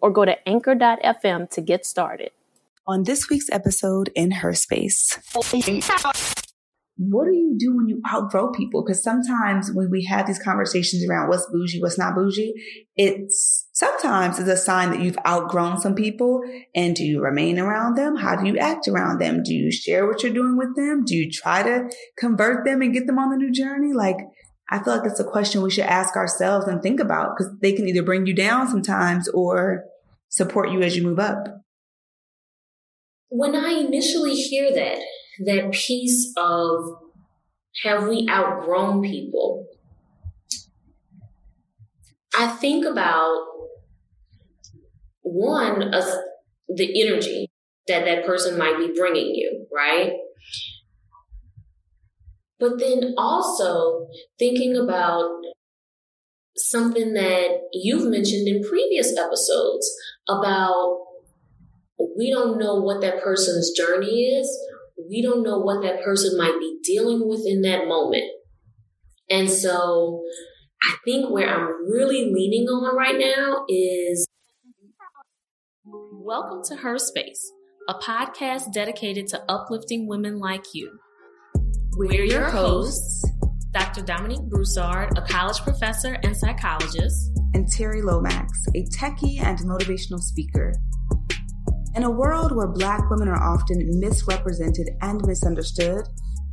or go to anchor.fm to get started. On this week's episode in Her Space. What do you do when you outgrow people? Because sometimes when we have these conversations around what's bougie, what's not bougie, it's sometimes it's a sign that you've outgrown some people. And do you remain around them? How do you act around them? Do you share what you're doing with them? Do you try to convert them and get them on the new journey? Like, I feel like that's a question we should ask ourselves and think about because they can either bring you down sometimes or support you as you move up. When I initially hear that, that piece of have we outgrown people? I think about one, of the energy that that person might be bringing you, right? But then also thinking about something that you've mentioned in previous episodes about we don't know what that person's journey is. We don't know what that person might be dealing with in that moment. And so I think where I'm really leaning on right now is Welcome to Her Space, a podcast dedicated to uplifting women like you. We're your hosts, Dr. Dominique Broussard, a college professor and psychologist, and Terri Lomax, a techie and motivational speaker. In a world where Black women are often misrepresented and misunderstood,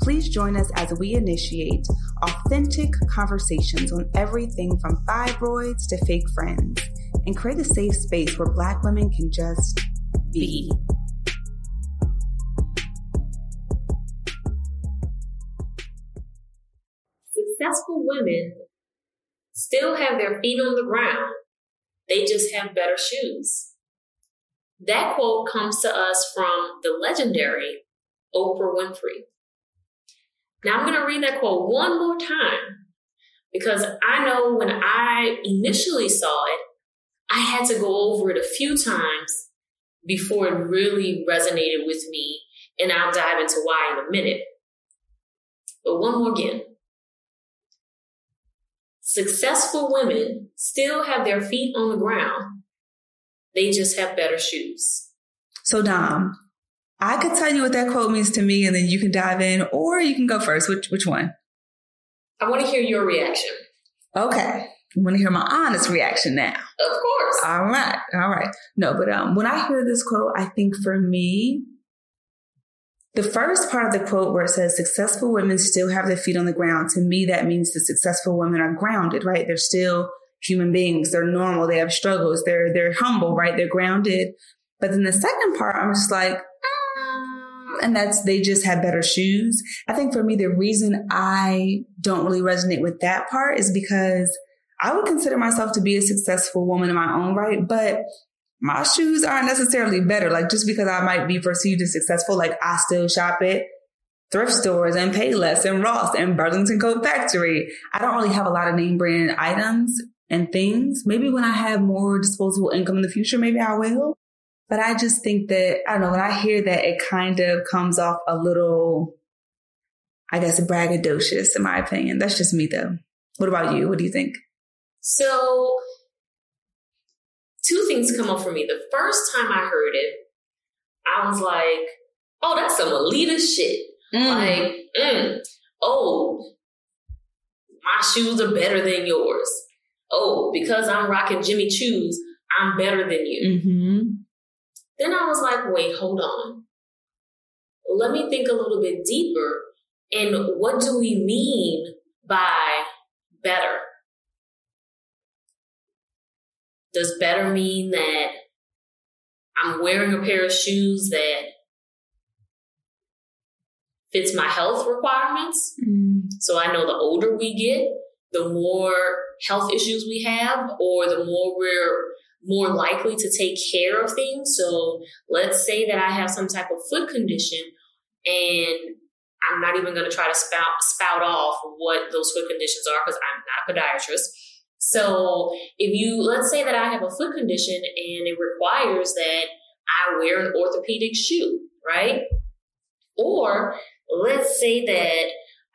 please join us as we initiate authentic conversations on everything from fibroids to fake friends and create a safe space where Black women can just be. Women still have their feet on the ground. They just have better shoes. That quote comes to us from the legendary Oprah Winfrey. Now I'm going to read that quote one more time because I know when I initially saw it, I had to go over it a few times before it really resonated with me. And I'll dive into why in a minute. But one more again. Successful women still have their feet on the ground. They just have better shoes. So, Dom, I could tell you what that quote means to me, and then you can dive in, or you can go first. Which which one? I want to hear your reaction. Okay. I want to hear my honest reaction now. Of course. All right. All right. No, but um, when I hear this quote, I think for me, the first part of the quote where it says successful women still have their feet on the ground, to me, that means the successful women are grounded, right? They're still human beings. They're normal. They have struggles. They're, they're humble, right? They're grounded. But then the second part, I'm just like, mm, and that's they just have better shoes. I think for me, the reason I don't really resonate with that part is because I would consider myself to be a successful woman in my own right, but my shoes aren't necessarily better. Like just because I might be perceived as successful, like I still shop at thrift stores and Payless and Ross and Burlington Coat Factory. I don't really have a lot of name brand items and things. Maybe when I have more disposable income in the future, maybe I will. But I just think that, I don't know, when I hear that, it kind of comes off a little, I guess, braggadocious in my opinion. That's just me though. What about you? What do you think? So, two things come up for me. The first time I heard it, I was like, oh, that's some elitist shit. Mm. Like, mm, oh, my shoes are better than yours. Oh, because I'm rocking Jimmy Choos, I'm better than you. Mm-hmm. Then I was like, wait, hold on. Let me think a little bit deeper. And what do we mean by better? Does better mean that I'm wearing a pair of shoes that fits my health requirements? Mm. So I know the older we get, the more health issues we have, or the more we're more likely to take care of things. So let's say that I have some type of foot condition and I'm not even going to try to spout, spout off what those foot conditions are because I'm not a podiatrist. So if you, let's say that I have a foot condition and it requires that I wear an orthopedic shoe, right? Or let's say that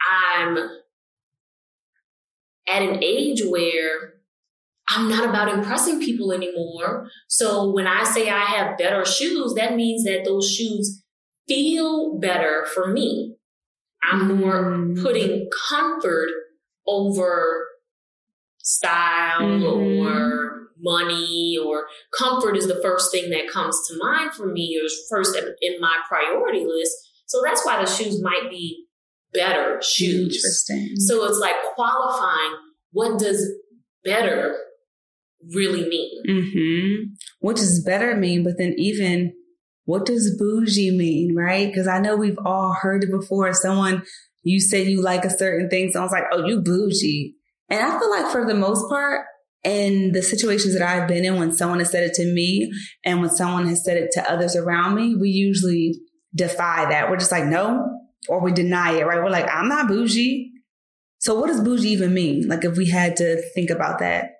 I'm at an age where I'm not about impressing people anymore. So when I say I have better shoes, that means that those shoes feel better for me. I'm more mm. putting comfort over style mm-hmm. or money or comfort is the first thing that comes to mind for me or first in my priority list. So that's why the shoes might be better shoes. Interesting. So it's like qualifying what does better really mean? Mm-hmm. What does better mean? But then even what does bougie mean, right? Because I know we've all heard it before. Someone, you say you like a certain thing. Someone's like, oh, you bougie. And I feel like for the most part, in the situations that I've been in, when someone has said it to me and when someone has said it to others around me, we usually defy that. We're just like, no, or we deny it, right? We're like, I'm not bougie. So what does bougie even mean? Like if we had to think about that.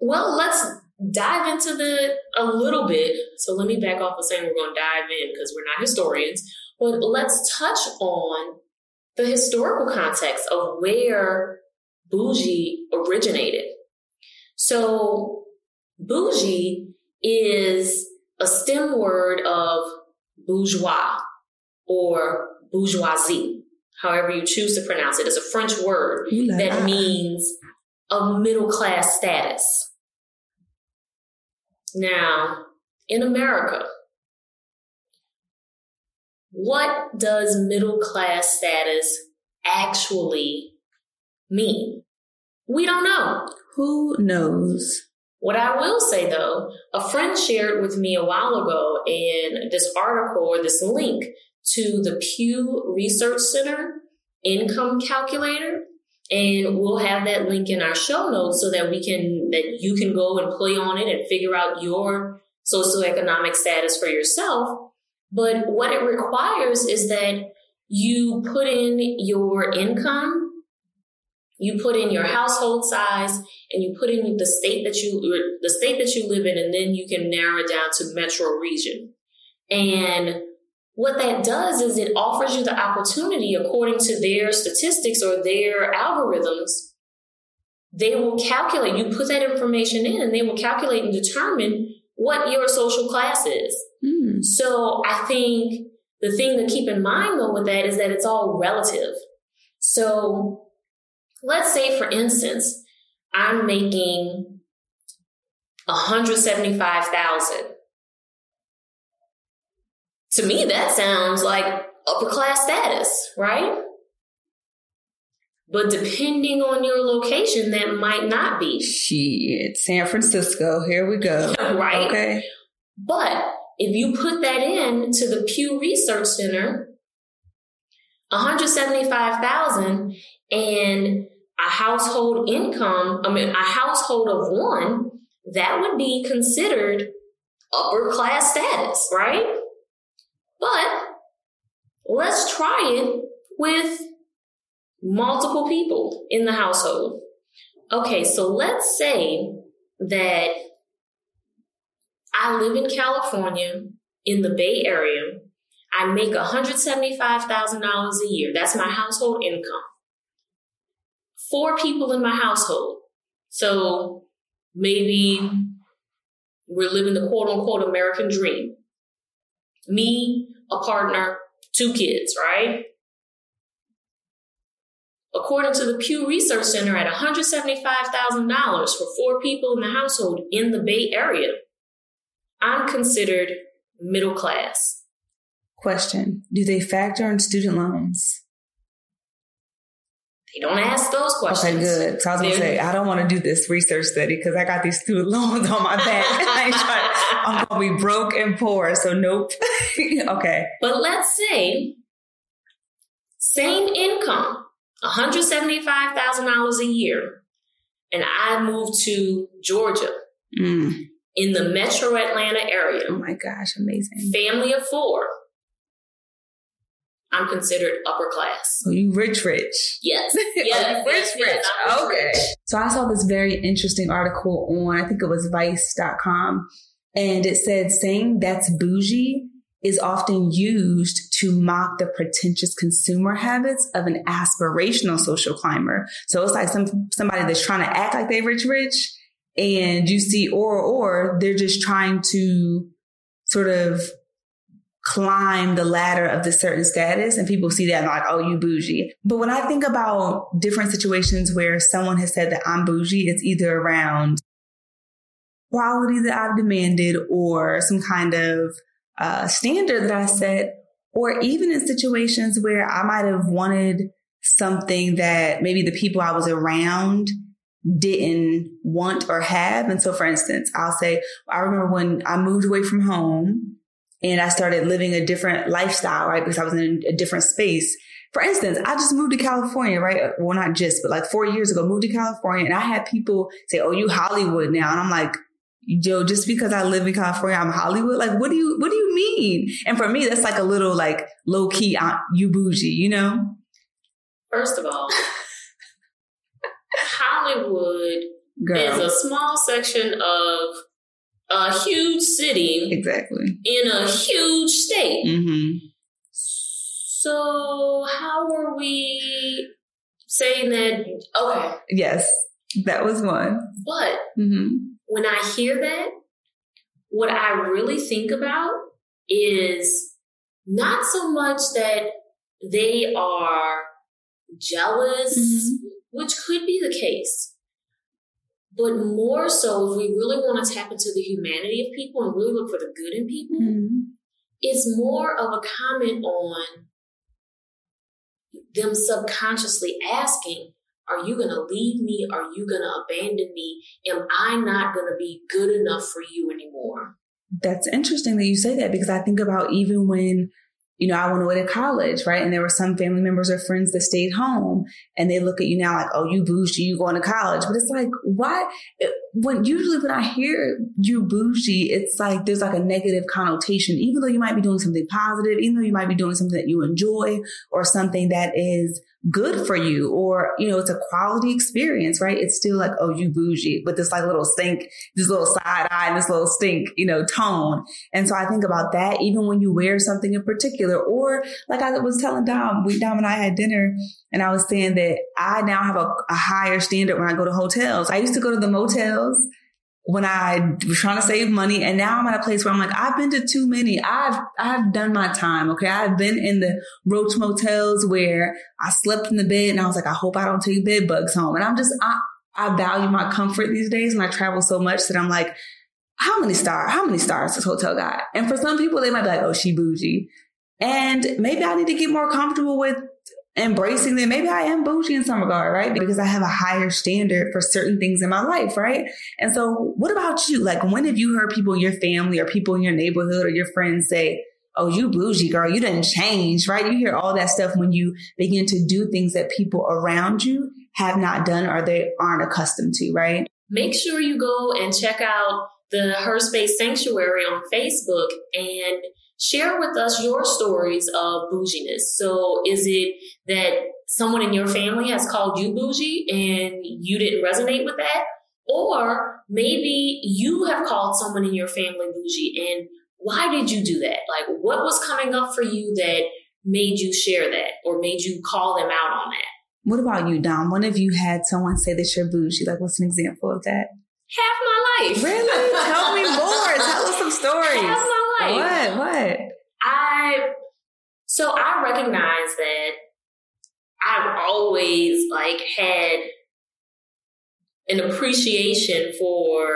Well, let's dive into the a little bit. So let me back off of saying we're going to dive in because we're not historians, but let's touch on the historical context of where bougie originated. So bougie is a stem word of bourgeois or bourgeoisie, however you choose to pronounce it. It's a French word that means a middle class status. Now, in America, what does middle class status actually mean? We don't know. Who knows? What I will say though, a friend shared with me a while ago in this article or this link to the Pew Research Center income calculator. And we'll have that link in our show notes so that we can, that you can go and play on it and figure out your socioeconomic status for yourself. But what it requires is that you put in your income, you put in your household size, and you put in the state that you, the state that you live in, and then you can narrow it down to metro region. And what that does is it offers you the opportunity according to their statistics or their algorithms they will calculate you put that information in and they will calculate and determine what your social class is mm. so i think the thing to keep in mind though with that is that it's all relative so let's say for instance i'm making 175000 to me, that sounds like upper class status, right? But depending on your location, that might not be. Shit, San Francisco, here we go. right. Okay. But if you put that in to the Pew Research Center, 175,000 and a household income, I mean, a household of one, that would be considered upper class status, right? But let's try it with multiple people in the household. Okay, so let's say that I live in California in the Bay Area. I make $175,000 a year. That's my household income. Four people in my household. So maybe we're living the quote unquote American dream. Me, a partner, two kids, right? According to the Pew Research Center, at $175,000 for four people in the household in the Bay Area, I'm considered middle class. Question Do they factor in student loans? They don't ask those questions. Okay, good. So I was gonna say, I don't want to do this research study because I got these student loans on my back. I am gonna be broke and poor. So nope. okay. But let's say same income, $175,000 a year, and I move to Georgia Mm. in the metro Atlanta area. Oh my gosh, amazing. Family of four. I'm considered upper class. So you rich, rich. Yes. Oh, Yes. rich, yes, rich. yes, okay. rich. So I saw this very interesting article on, I think it was vice.com, and it said saying that's bougie is often used to mock the pretentious consumer habits of an aspirational social climber. So it's like some somebody that's trying to act like they rich rich and you see or or they're just trying to sort of climb the ladder of the certain status and people see that and like, oh, you bougie. But when I think about different situations where someone has said that I'm bougie, it's either around quality that I've demanded or some kind of uh, standard that I set, or even in situations where I might have wanted something that maybe the people I was around didn't want or have. And so, for instance, I'll say, I remember when I moved away from home and I started living a different lifestyle, right? Because I was in a different space. For instance, I just moved to California, right? Well, not just, but like four years ago, moved to California and I had people say, Oh, you Hollywood now. And I'm like, yo, just because I live in California, I'm Hollywood. Like, what do you, what do you mean? And for me, that's like a little like low key, uh, you bougie, you know? First of all, Hollywood Girl. is a small section of a huge city exactly. in a huge state. Mm-hmm. So how are we saying that? Okay, Yes. That was one. but hmm when I hear that, what I really think about is not so much that they are jealous, Mhm. which could be the case, but more so if we really want to tap into the humanity of people and really look for the good in people, mm-hmm. it's more of a comment on them subconsciously asking, Are you going to leave me? Are you going to abandon me? Am I not going to be good enough for you anymore? That's interesting that you say that because I think about even when, you know, I went away to college, right? And there were some family members or friends that stayed home and they look at you now like, oh, you bougie, you going to college. But it's like, why? When usually when I hear you bougie, it's like there's like a negative connotation, even though you might be doing something positive, even though you might be doing something that you enjoy or something that is good for you or you know it's a quality experience right? It's still like oh you bougie with this like little stink this little side eye and this little stink you know tone. And so i think about that even when you wear something in particular or like i was telling dom we dom and i had dinner and i was saying that i now have a, a higher standard when i go to hotels. I used to go to the motels when I was trying to save money and now I'm at a place where I'm like, I've been to too many. I've, I've done my time. Okay. I've been in the roach motels where I slept in the bed and I was like, I hope I don't take bed bugs home. And I'm just, I, I value my comfort these days and I travel so much that I'm like, how many stars, how many stars this hotel got? And for some people, they might be like, oh, she bougie. And maybe I need to get more comfortable with embracing that maybe I am bougie in some regard, right? Because I have a higher standard for certain things in my life, right? And so what about you? Like when have you heard people in your family or people in your neighborhood or your friends say, Oh, you bougie girl, you didn't change, right? You hear all that stuff when you begin to do things that people around you have not done or they aren't accustomed to, right? Make sure you go and check out the Her Space Sanctuary on Facebook and share with us your stories of bouginess. So is it that someone in your family has called you bougie and you didn't resonate with that? Or maybe you have called someone in your family bougie and why did you do that? Like what was coming up for you that made you share that or made you call them out on that? What about you, Dom? When have you had someone say that you're bougie? Like what's an example of that? Half my life. Really? Tell me more. Tell us some stories. Life. What? What? I so I recognize that I've always like had an appreciation for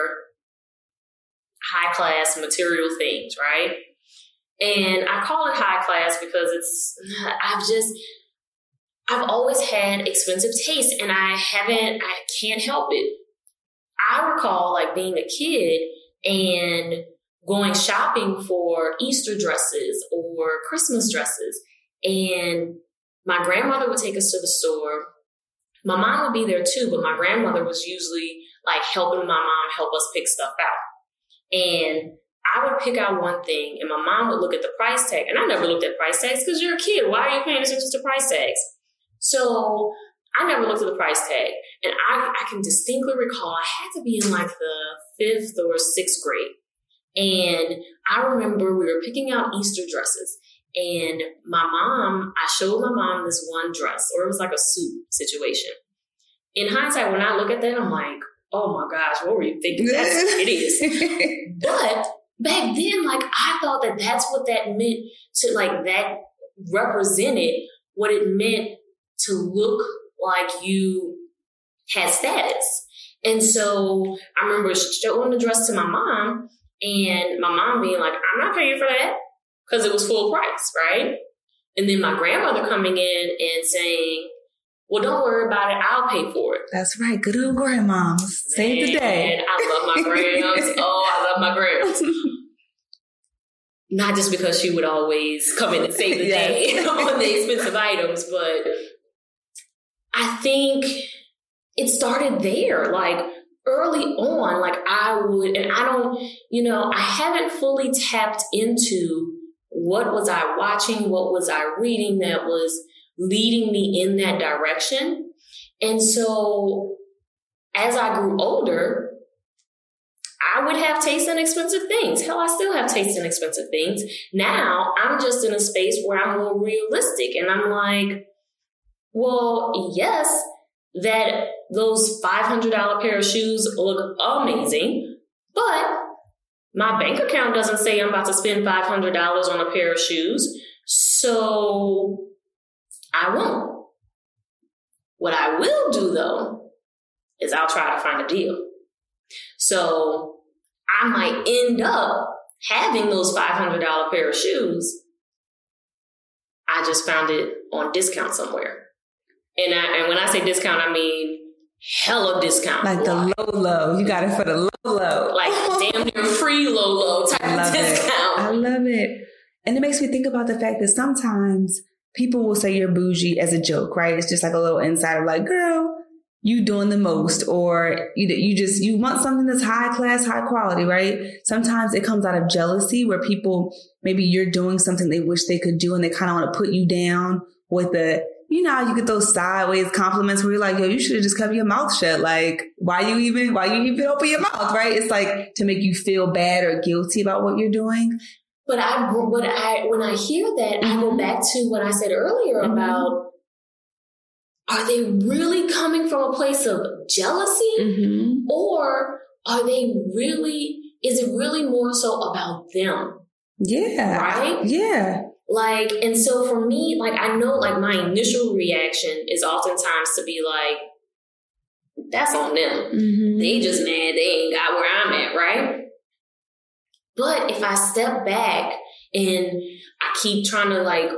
high class material things, right? And I call it high class because it's I've just I've always had expensive taste and I haven't I can't help it. I recall like being a kid and going shopping for Easter dresses or Christmas dresses. And my grandmother would take us to the store. My mom would be there too, but my grandmother was usually like helping my mom help us pick stuff out. And I would pick out one thing and my mom would look at the price tag. And I never looked at price tags because you're a kid. Why are you paying attention to price tags? So I never looked at the price tag. And I, I can distinctly recall I had to be in like the fifth or sixth grade. And I remember we were picking out Easter dresses. And my mom, I showed my mom this one dress, or it was like a suit situation. In hindsight, when I look at that, I'm like, oh my gosh, what were you thinking? That's hideous. but back then, like, I thought that that's what that meant to, like, that represented what it meant to look like you had status. And so I remember showing the dress to my mom and my mom being like, I'm not paying for that because it was full price, right? And then my grandmother coming in and saying, well, don't worry about it. I'll pay for it. That's right. Good old grandmoms. Save the day. I love my grams. oh, I love my grams. Not just because she would always come in and save the yes. day on the expensive items, but I think it started there. Like early on, like would, and I don't, you know, I haven't fully tapped into what was I watching, what was I reading that was leading me in that direction. And so as I grew older, I would have taste in expensive things. Hell, I still have taste in expensive things. Now I'm just in a space where I'm more realistic and I'm like, well, yes, that those $500 pair of shoes look amazing, but my bank account doesn't say I'm about to spend $500 on a pair of shoes. So I won't. What I will do though is I'll try to find a deal. So I might end up having those $500 pair of shoes. I just found it on discount somewhere. And I, and when I say discount, I mean hella discount. Like the low low. You got it for the low low. Like damn near free low low type of discount. It. I love it. And it makes me think about the fact that sometimes people will say you're bougie as a joke, right? It's just like a little insider, like, girl, you doing the most, or you, you just, you want something that's high class, high quality, right? Sometimes it comes out of jealousy where people, maybe you're doing something they wish they could do and they kind of want to put you down with the, you know you get those sideways compliments where you're like, yo, you should have just kept your mouth shut. Like, why you even, why you even open your mouth, right? It's like to make you feel bad or guilty about what you're doing. But I, but I, when I hear that, mm-hmm. I go mm-hmm. back to what I said earlier mm-hmm. about, are they really coming from a place of jealousy mm-hmm. or are they really, is it really more so about them? Yeah. Right? Yeah. Like, and so for me, like, I know, like, my initial reaction is oftentimes to be like, that's on them. Mm-hmm. They just mad they ain't got where I'm at, right? But if I step back and I keep trying to, like,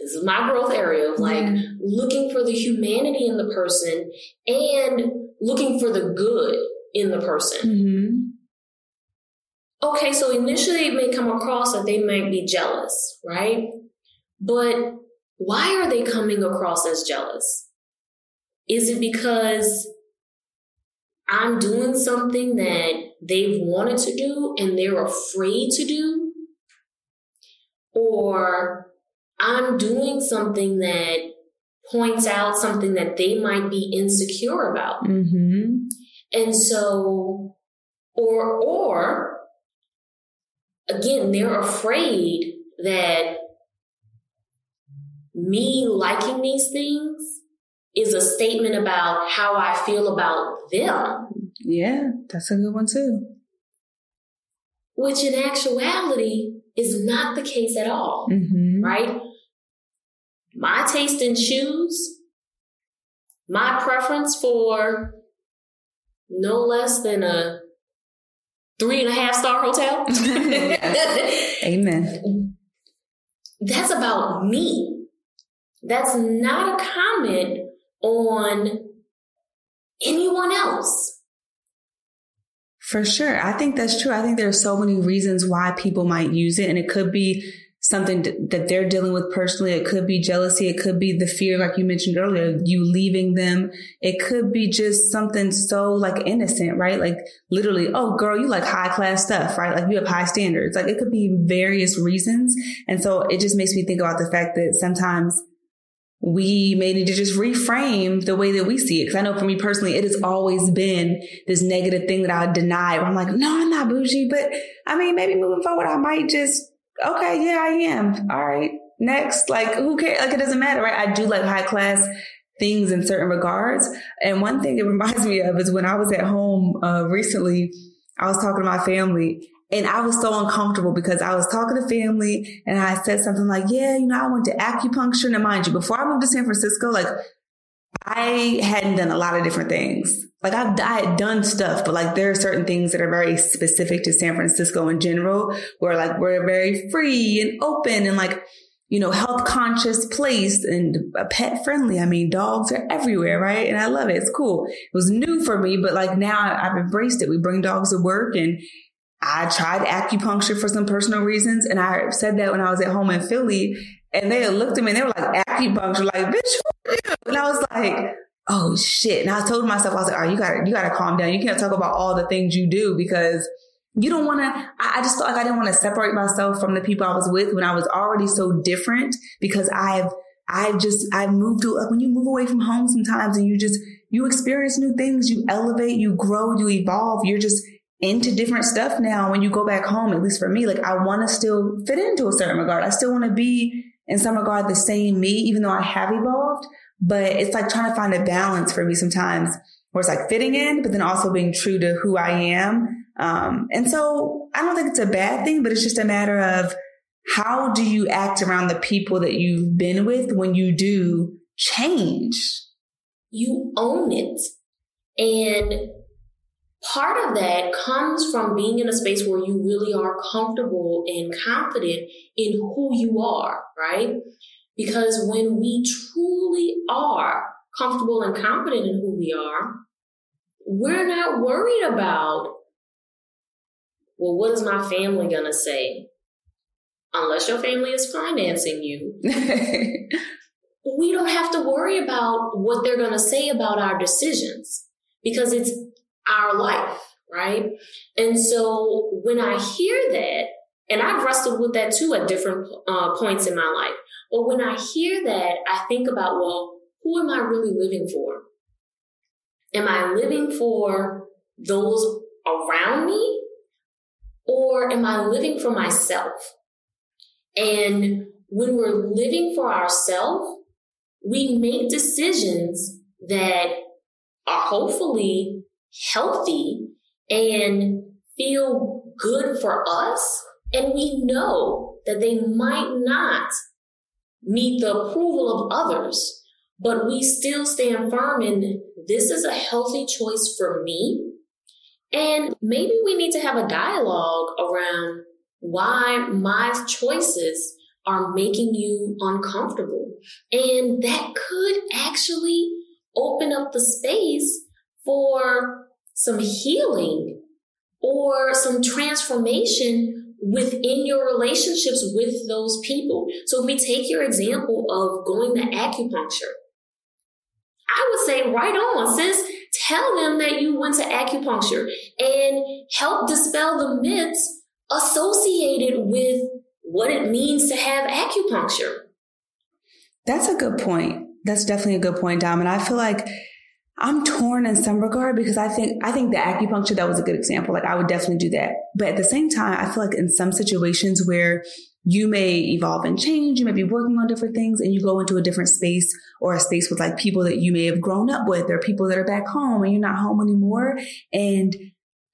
this is my growth area of like mm-hmm. looking for the humanity in the person and looking for the good in the person. Mm-hmm okay, so initially it may come across that they might be jealous, right? But why are they coming across as jealous? Is it because I'm doing something that they've wanted to do and they're afraid to do? Or I'm doing something that points out something that they might be insecure about. Mm-hmm. And so, or, or again, they're afraid that me liking these things is a statement about how I feel about them. Yeah, that's a good one too. Which in actuality is not the case at all, mm-hmm. right? My taste in shoes, my preference for no less than a three and a half star hotel. Amen. That's about me. That's not a comment on anyone else. For sure. I think that's true. I think there are so many reasons why people might use it. And it could be something that they're dealing with personally. It could be jealousy. It could be the fear, like you mentioned earlier, you leaving them. It could be just something so like innocent, right? Like literally, oh girl, you like high class stuff, right? Like you have high standards. Like it could be various reasons. And so it just makes me think about the fact that sometimes we may need to just reframe the way that we see it. Cause I know for me personally, it has always been this negative thing that I deny where I'm like, no, I'm not bougie, but I mean, maybe moving forward, I might just okay, yeah, I am. All right. Next, like who cares? Like it doesn't matter, right? I do like high class things in certain regards. And one thing it reminds me of is when I was at home uh, recently, I was talking to my family and I was so uncomfortable because I was talking to family and I said something like, yeah, you know, I went to acupuncture. And mind you, before I moved to San Francisco, like I hadn't done a lot of different things. Like I've, I had done stuff, but like there are certain things that are very specific to San Francisco in general, where like we're very free and open and like, you know, health conscious place and pet friendly. I mean, dogs are everywhere, right? And I love it. It's cool. It was new for me, but like now I've embraced it. We bring dogs to work and I tried acupuncture for some personal reasons. And I said that when I was at home in Philly and they looked at me and they were like, acupuncture, like, bitch? And I was like, oh shit. And I told myself, I was like, oh, you gotta, you gotta calm down. You can't talk about all the things you do because you don't want to, I, I just felt like I didn't want to separate myself from the people I was with when I was already so different because I've, I've just, I've moved to, like when you move away from home sometimes and you just, you experience new things, you elevate, you grow, you evolve, you're just into different stuff now. When you go back home, at least for me, like I want to still fit into a certain regard. I still want to be in some regard the same me, even though I have evolved. But it's like trying to find a balance for me sometimes where it's like fitting in, but then also being true to who I am. Um, and so I don't think it's a bad thing, but it's just a matter of how do you act around the people that you've been with when you do change? You own it. And part of that comes from being in a space where you really are comfortable and confident in who you are, right? Because when we truly are comfortable and confident in who we are, we're not worried about, well, what is my family going to say? Unless your family is financing you. we don't have to worry about what they're going to say about our decisions because it's our life, right? And so when I hear that, and I've wrestled with that too at different uh, points in my life. But when I hear that, I think about, well, who am I really living for? Am I living for those around me? Or am I living for myself? And when we're living for ourselves, we make decisions that are hopefully healthy and feel good for us. And we know that they might not meet the approval of others, but we still stand firm in this is a healthy choice for me. And maybe we need to have a dialogue around why my choices are making you uncomfortable. And that could actually open up the space for some healing or some transformation within your relationships with those people. So if we take your example of going to acupuncture, I would say right on, sis. Tell them that you went to acupuncture and help dispel the myths associated with what it means to have acupuncture. That's a good point. That's definitely a good point, Dom. And I feel like I'm torn in some regard because I think I think the acupuncture that was a good example. Like I would definitely do that. But at the same time, I feel like in some situations where you may evolve and change, you may be working on different things and you go into a different space or a space with like people that you may have grown up with or people that are back home and you're not home anymore. And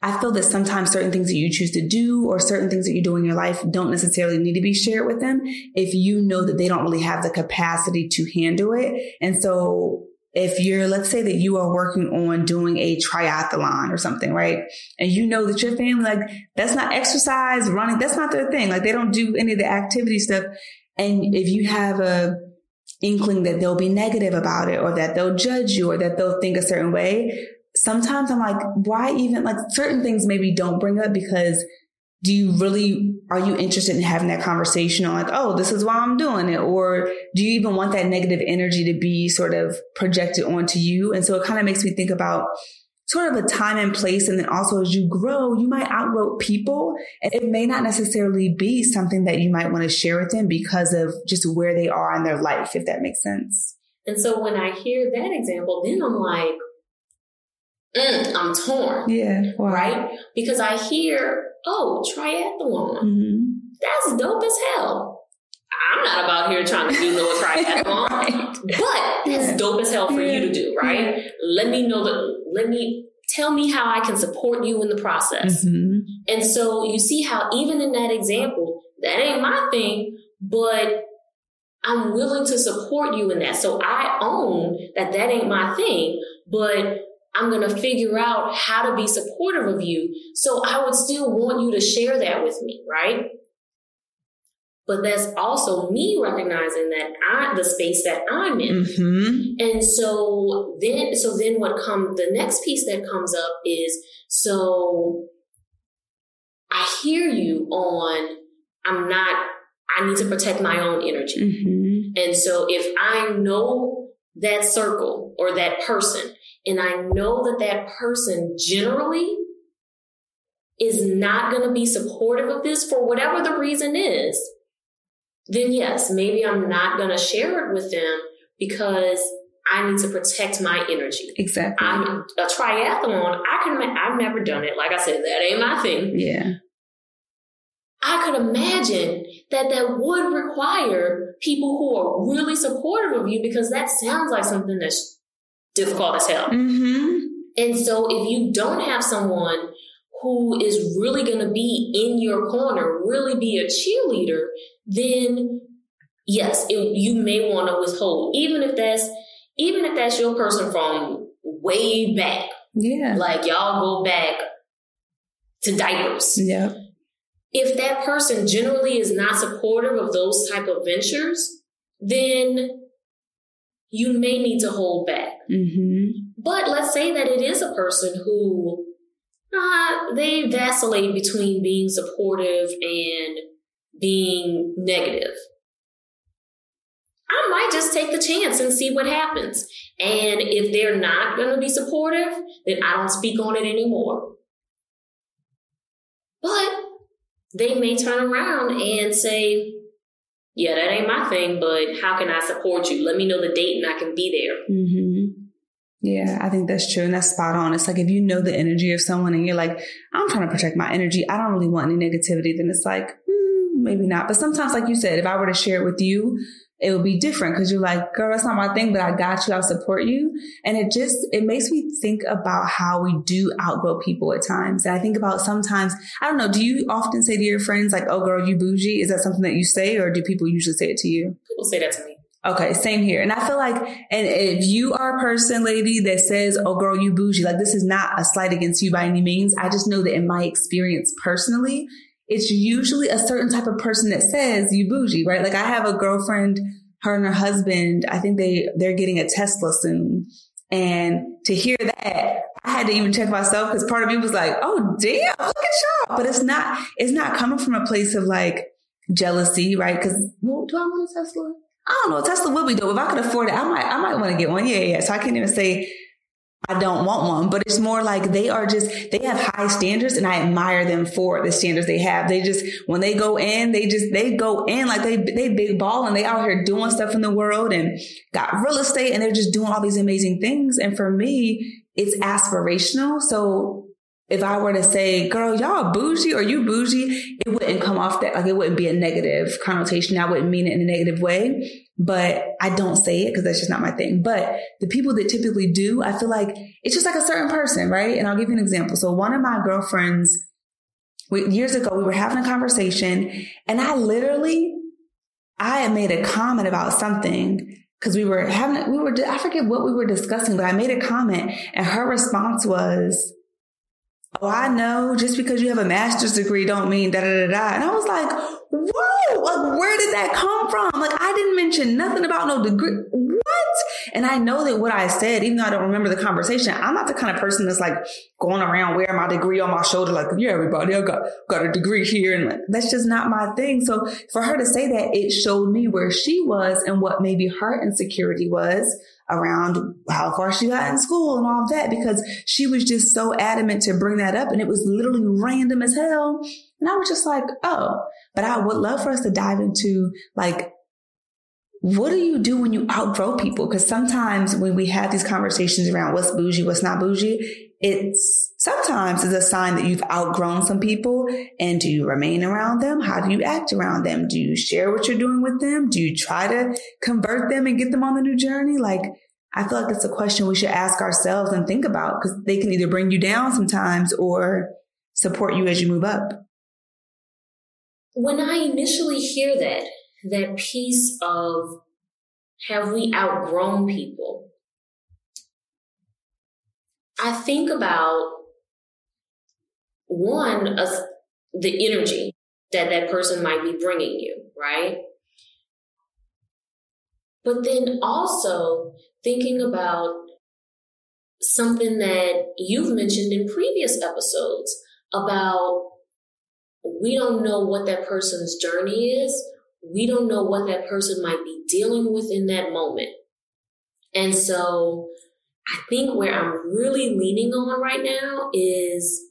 I feel that sometimes certain things that you choose to do or certain things that you do in your life don't necessarily need to be shared with them if you know that they don't really have the capacity to handle it. And so if you're, let's say that you are working on doing a triathlon or something, right? And you know that your family, like, that's not exercise, running, that's not their thing. Like, they don't do any of the activity stuff. And if you have a inkling that they'll be negative about it or that they'll judge you or that they'll think a certain way, sometimes I'm like, why even, like, certain things maybe don't bring up because do you really are you interested in having that conversation on like oh this is why i'm doing it? Or do you even want that negative energy to be sort of projected onto you? And so it kind of makes me think about sort of a time and place and then also as you grow you might outgrow people and it may not necessarily be something that you might want to share with them because of just where they are in their life if that makes sense. And so when i hear that example then i'm like mm, i'm torn yeah wow. right because i hear oh, triathlon. Mm-hmm. That's dope as hell. I'm not about here trying to do no triathlon, right. but that's dope as hell for yeah. you to do, right? Yeah. Let me know that, let me tell me how I can support you in the process. Mm-hmm. And so you see how even in that example, that ain't my thing, but I'm willing to support you in that. So I own that that ain't my thing, but I'm going to figure out how to be supportive of you. So I would still want you to share that with me, right? But that's also me recognizing that I, the space that I'm in. Mm-hmm. And so then, so then what comes, the next piece that comes up is, so I hear you on, I'm not, I need to protect my own energy. Mm-hmm. And so if I know that circle or that person and I know that that person generally is not going to be supportive of this for whatever the reason is, then yes, maybe I'm not going to share it with them because I need to protect my energy. Exactly. I'm a triathlon. I can. I've never done it. Like I said, that ain't my thing. Yeah. I could imagine that that would require people who are really supportive of you because that sounds like something that's difficult as hell. Mm-hmm. And so if you don't have someone who is really going to be in your corner, really be a cheerleader, then yes, it, you may want to withhold, even if that's even if that's your person from way back. Yeah, like y'all go back to diapers. Yeah. If that person generally is not supportive of those type of ventures, then you may need to hold back. Mm-hmm. But let's say that it is a person who uh, they vacillate between being supportive and being negative. I might just take the chance and see what happens. And if they're not going to be supportive, then I don't speak on it anymore. But they may turn around and say, yeah, that ain't my thing, but how can I support you? Let me know the date and I can be there. Mm-hmm. Yeah, I think that's true. And that's spot on. It's like if you know the energy of someone and you're like, I'm trying to protect my energy. I don't really want any negativity. Then it's like, mm, maybe not. But sometimes, like you said, if I were to share it with you, it would be different because you're like, girl, that's not my thing, but I got you. I'll support you. And it just, it makes me think about how we do outgrow people at times. And I think about sometimes, I don't know, do you often say to your friends like, oh girl, you bougie? Is that something that you say or do people usually say it to you? People say that to me. Okay, same here. And I feel like, and if you are a person, lady, that says, oh girl, you bougie, like this is not a slight against you by any means. I just know that in my experience personally, it's usually a certain type of person that says you bougie, right? Like I have a girlfriend, her and her husband, I think they, they're getting a Tesla soon. And to hear that, I had to even check myself because part of me was like, oh damn, look at y'all. But it's not, it's not coming from a place of like jealousy, right? Cause well, do I want a Tesla? I don't know. Tesla would be dope. If I could afford it, I might, I might want to get one. Yeah, yeah. So I can't even say I don't want one, but it's more like they are just, they have high standards and I admire them for the standards they have. They just, when they go in, they just, they go in like they, they big ball and they out here doing stuff in the world and got real estate and they're just doing all these amazing things. And for me, it's aspirational. So if I were to say, girl, y'all bougie or you bougie, it wouldn't come off that, like it wouldn't be a negative connotation. I wouldn't mean it in a negative way but I don't say it because that's just not my thing. But the people that typically do, I feel like it's just like a certain person, right? And I'll give you an example. So one of my girlfriends, we, years ago, we were having a conversation and I literally, I had made a comment about something because we were having, we were, I forget what we were discussing, but I made a comment and her response was, Oh, I know just because you have a master's degree don't mean da da da da. And I was like, whoa, like where did that come from? Like I didn't mention nothing about no degree. What? And I know that what I said, even though I don't remember the conversation, I'm not the kind of person that's like going around wearing my degree on my shoulder, like, yeah, everybody, I got, got a degree here. And like, that's just not my thing. So for her to say that, it showed me where she was and what maybe her insecurity was around how far she got in school and all of that because she was just so adamant to bring that up and it was literally random as hell. And I was just like, oh, but I would love for us to dive into like, what do you do when you outgrow people? Because sometimes when we have these conversations around what's bougie, what's not bougie, it's sometimes is a sign that you've outgrown some people. And do you remain around them? How do you act around them? Do you share what you're doing with them? Do you try to convert them and get them on the new journey? Like, I feel like it's a question we should ask ourselves and think about because they can either bring you down sometimes or support you as you move up when I initially hear that, that piece of have we outgrown people, I think about one, of the energy that that person might be bringing you, right? But then also thinking about something that you've mentioned in previous episodes about we don't know what that person's journey is. We don't know what that person might be dealing with in that moment. And so I think where I'm really leaning on right now is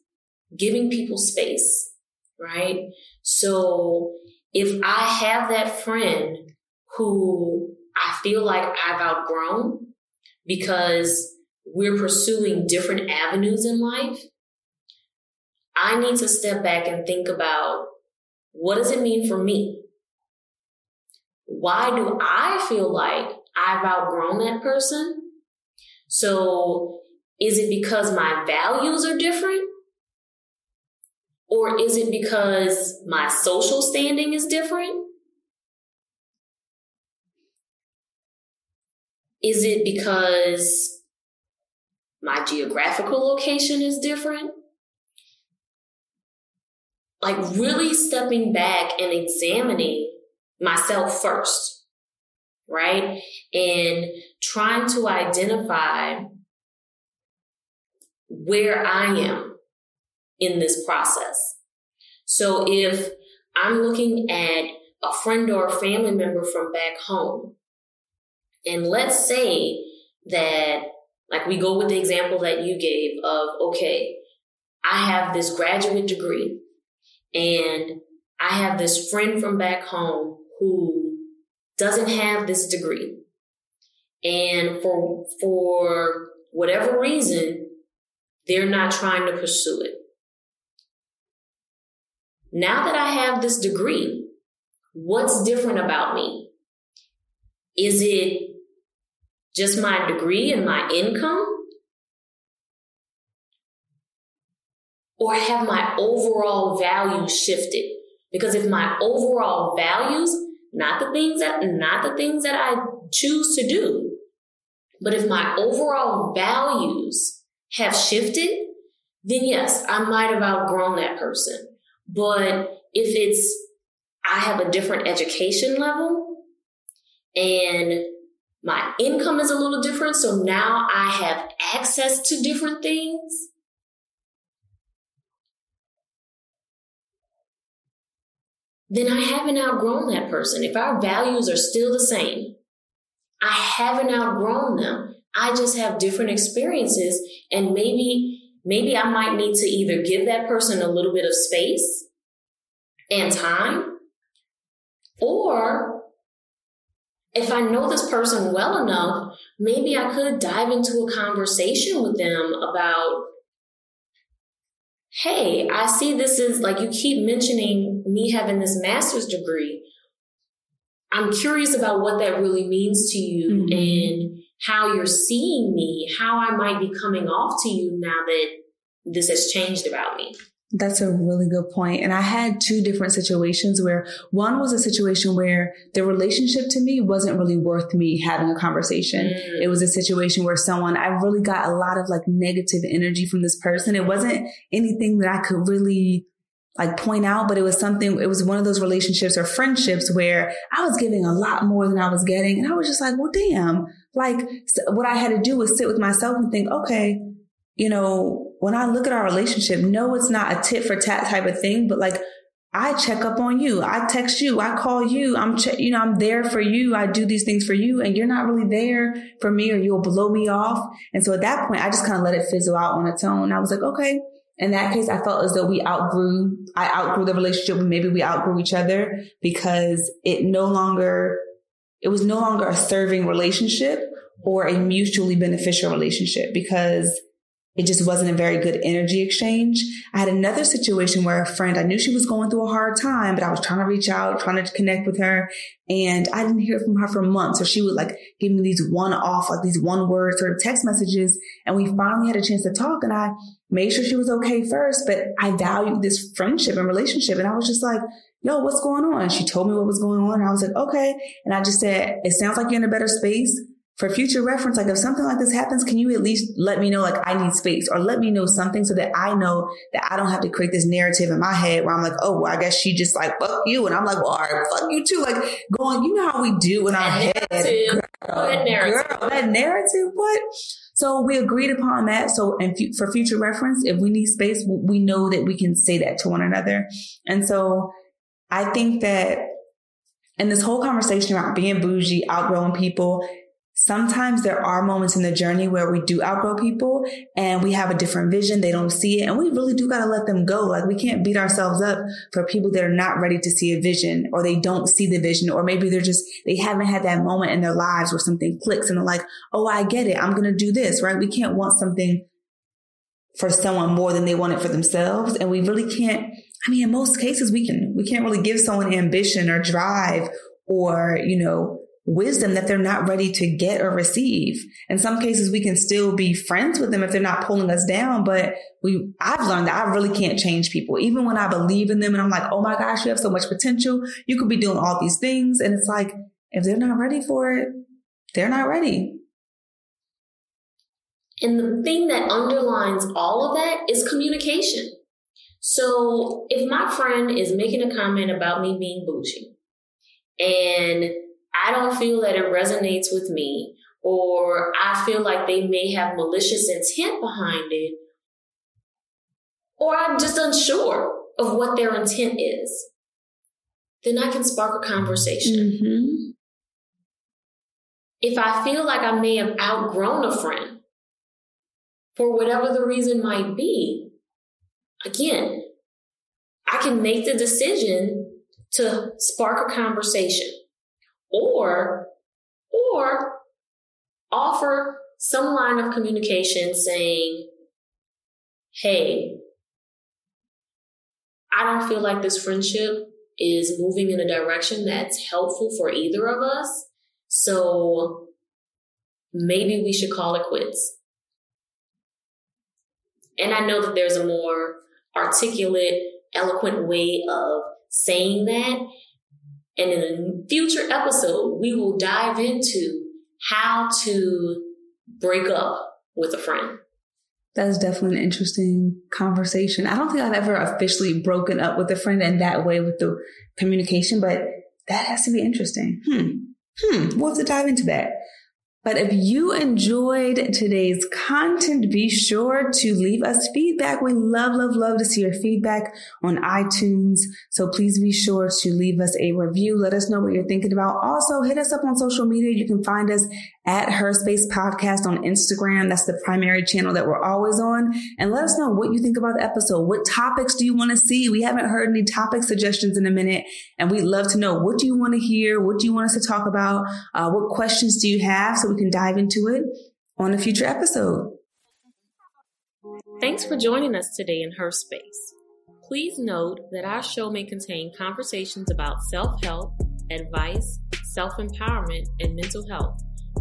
giving people space, right? So if I have that friend who I feel like I've outgrown because we're pursuing different avenues in life, I need to step back and think about what does it mean for me? Why do I feel like I've outgrown that person? So is it because my values are different? Or is it because my social standing is different? Is it because my geographical location is different? like really stepping back and examining myself first, right? And trying to identify where I am in this process. So if I'm looking at a friend or a family member from back home, and let's say that, like we go with the example that you gave of, okay, I have this graduate degree and I have this friend from back home who doesn't have this degree. And for, for whatever reason, they're not trying to pursue it. Now that I have this degree, what's different about me? Is it just my degree and my income? or have my overall values shifted? Because if my overall values, not the things that, not the things that I choose to do, but if my overall values have shifted, then yes, I might have outgrown that person. But if it's, I have a different education level and my income is a little different. So now I have access to different things. Then I haven't outgrown that person. If our values are still the same, I haven't outgrown them. I just have different experiences and maybe maybe I might need to either give that person a little bit of space and time or if I know this person well enough, maybe I could dive into a conversation with them about hey, I see this is like you keep mentioning me having this master's degree. I'm curious about what that really means to you mm-hmm. and how you're seeing me, how I might be coming off to you now that this has changed about me. That's a really good point. And I had two different situations where one was a situation where the relationship to me wasn't really worth me having a conversation. Mm. It was a situation where someone, I really got a lot of like negative energy from this person. It wasn't anything that I could really like point out, but it was something, it was one of those relationships or friendships where I was giving a lot more than I was getting. And I was just like, well, damn, like what I had to do was sit with myself and think, okay, you know, when I look at our relationship, no, it's not a tit for tat type of thing, but like I check up on you. I text you. I call you. I'm, che- you know, I'm there for you. I do these things for you and you're not really there for me or you'll blow me off. And so at that point, I just kind of let it fizzle out on its own. I was like, okay. In that case, I felt as though we outgrew, I outgrew the relationship. Maybe we outgrew each other because it no longer, it was no longer a serving relationship or a mutually beneficial relationship because it just wasn't a very good energy exchange. I had another situation where a friend, I knew she was going through a hard time, but I was trying to reach out, trying to connect with her. And I didn't hear from her for months. So she would like give me these one off, like these one word sort of text messages. And we finally had a chance to talk and I made sure she was okay first, but I valued this friendship and relationship. And I was just like, yo, what's going on? She told me what was going on. I was like, okay. And I just said, it sounds like you're in a better space for future reference, like if something like this happens, can you at least let me know, like I need space or let me know something so that I know that I don't have to create this narrative in my head where I'm like, oh, well, I guess she just like, fuck you. And I'm like, well, all right, fuck you too. Like going, you know how we do in our head. Girl, that narrative. Girl, that narrative, what? So we agreed upon that. So, and f- for future reference, if we need space, we know that we can say that to one another. And so I think that in this whole conversation about being bougie, outgrowing people, sometimes there are moments in the journey where we do outgrow people and we have a different vision. They don't see it and we really do got to let them go. Like we can't beat ourselves up for people that are not ready to see a vision or they don't see the vision or maybe they're just, they haven't had that moment in their lives where something clicks and they're like, Oh, I get it. I'm going to do this, right? We can't want something for someone more than they want it for themselves. And we really can't, I mean, in most cases, we can, we can't really give someone ambition or drive or, you know, wisdom that they're not ready to get or receive. In some cases, we can still be friends with them if they're not pulling us down. But we, I've learned that I really can't change people. Even when I believe in them and I'm like, oh my gosh, you have so much potential. You could be doing all these things. And it's like, if they're not ready for it, they're not ready. And the thing that underlines all of that is communication. So if my friend is making a comment about me being bougie and I don't feel that it resonates with me, or I feel like they may have malicious intent behind it, or I'm just unsure of what their intent is, then I can spark a conversation. Mm-hmm. If I feel like I may have outgrown a friend, for whatever the reason might be, again, I can make the decision to spark a conversation or or offer some line of communication saying hey i don't feel like this friendship is moving in a direction that's helpful for either of us so maybe we should call it quits. And i know that there's a more articulate eloquent way of saying that and in a future episode, we will dive into how to break up with a friend. That's definitely an interesting conversation. I don't think I've ever officially broken up with a friend in that way with the communication, but that has to be interesting. Hmm. Hmm. We'll have to dive into that. But if you enjoyed today's content, be sure to leave us feedback. We love, love, love to see your feedback on iTunes. So please be sure to leave us a review. Let us know what you're thinking about. Also, hit us up on social media. You can find us at Her Space Podcast on Instagram. That's the primary channel that we're always on. And let us know what you think about the episode. What topics do you want to see? We haven't heard any topic suggestions in a minute, and we'd love to know what do you want to hear? What do you want us to talk about? Uh, what questions do you have so we can dive into it on a future episode? Thanks for joining us today in Her Space. Please note that our show may contain conversations about self help, advice, self empowerment, and mental health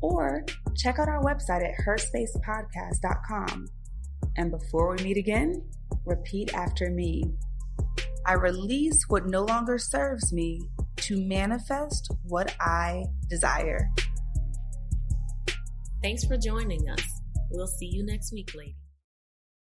or check out our website at herspacepodcast.com. And before we meet again, repeat after me. I release what no longer serves me to manifest what I desire. Thanks for joining us. We'll see you next week, ladies.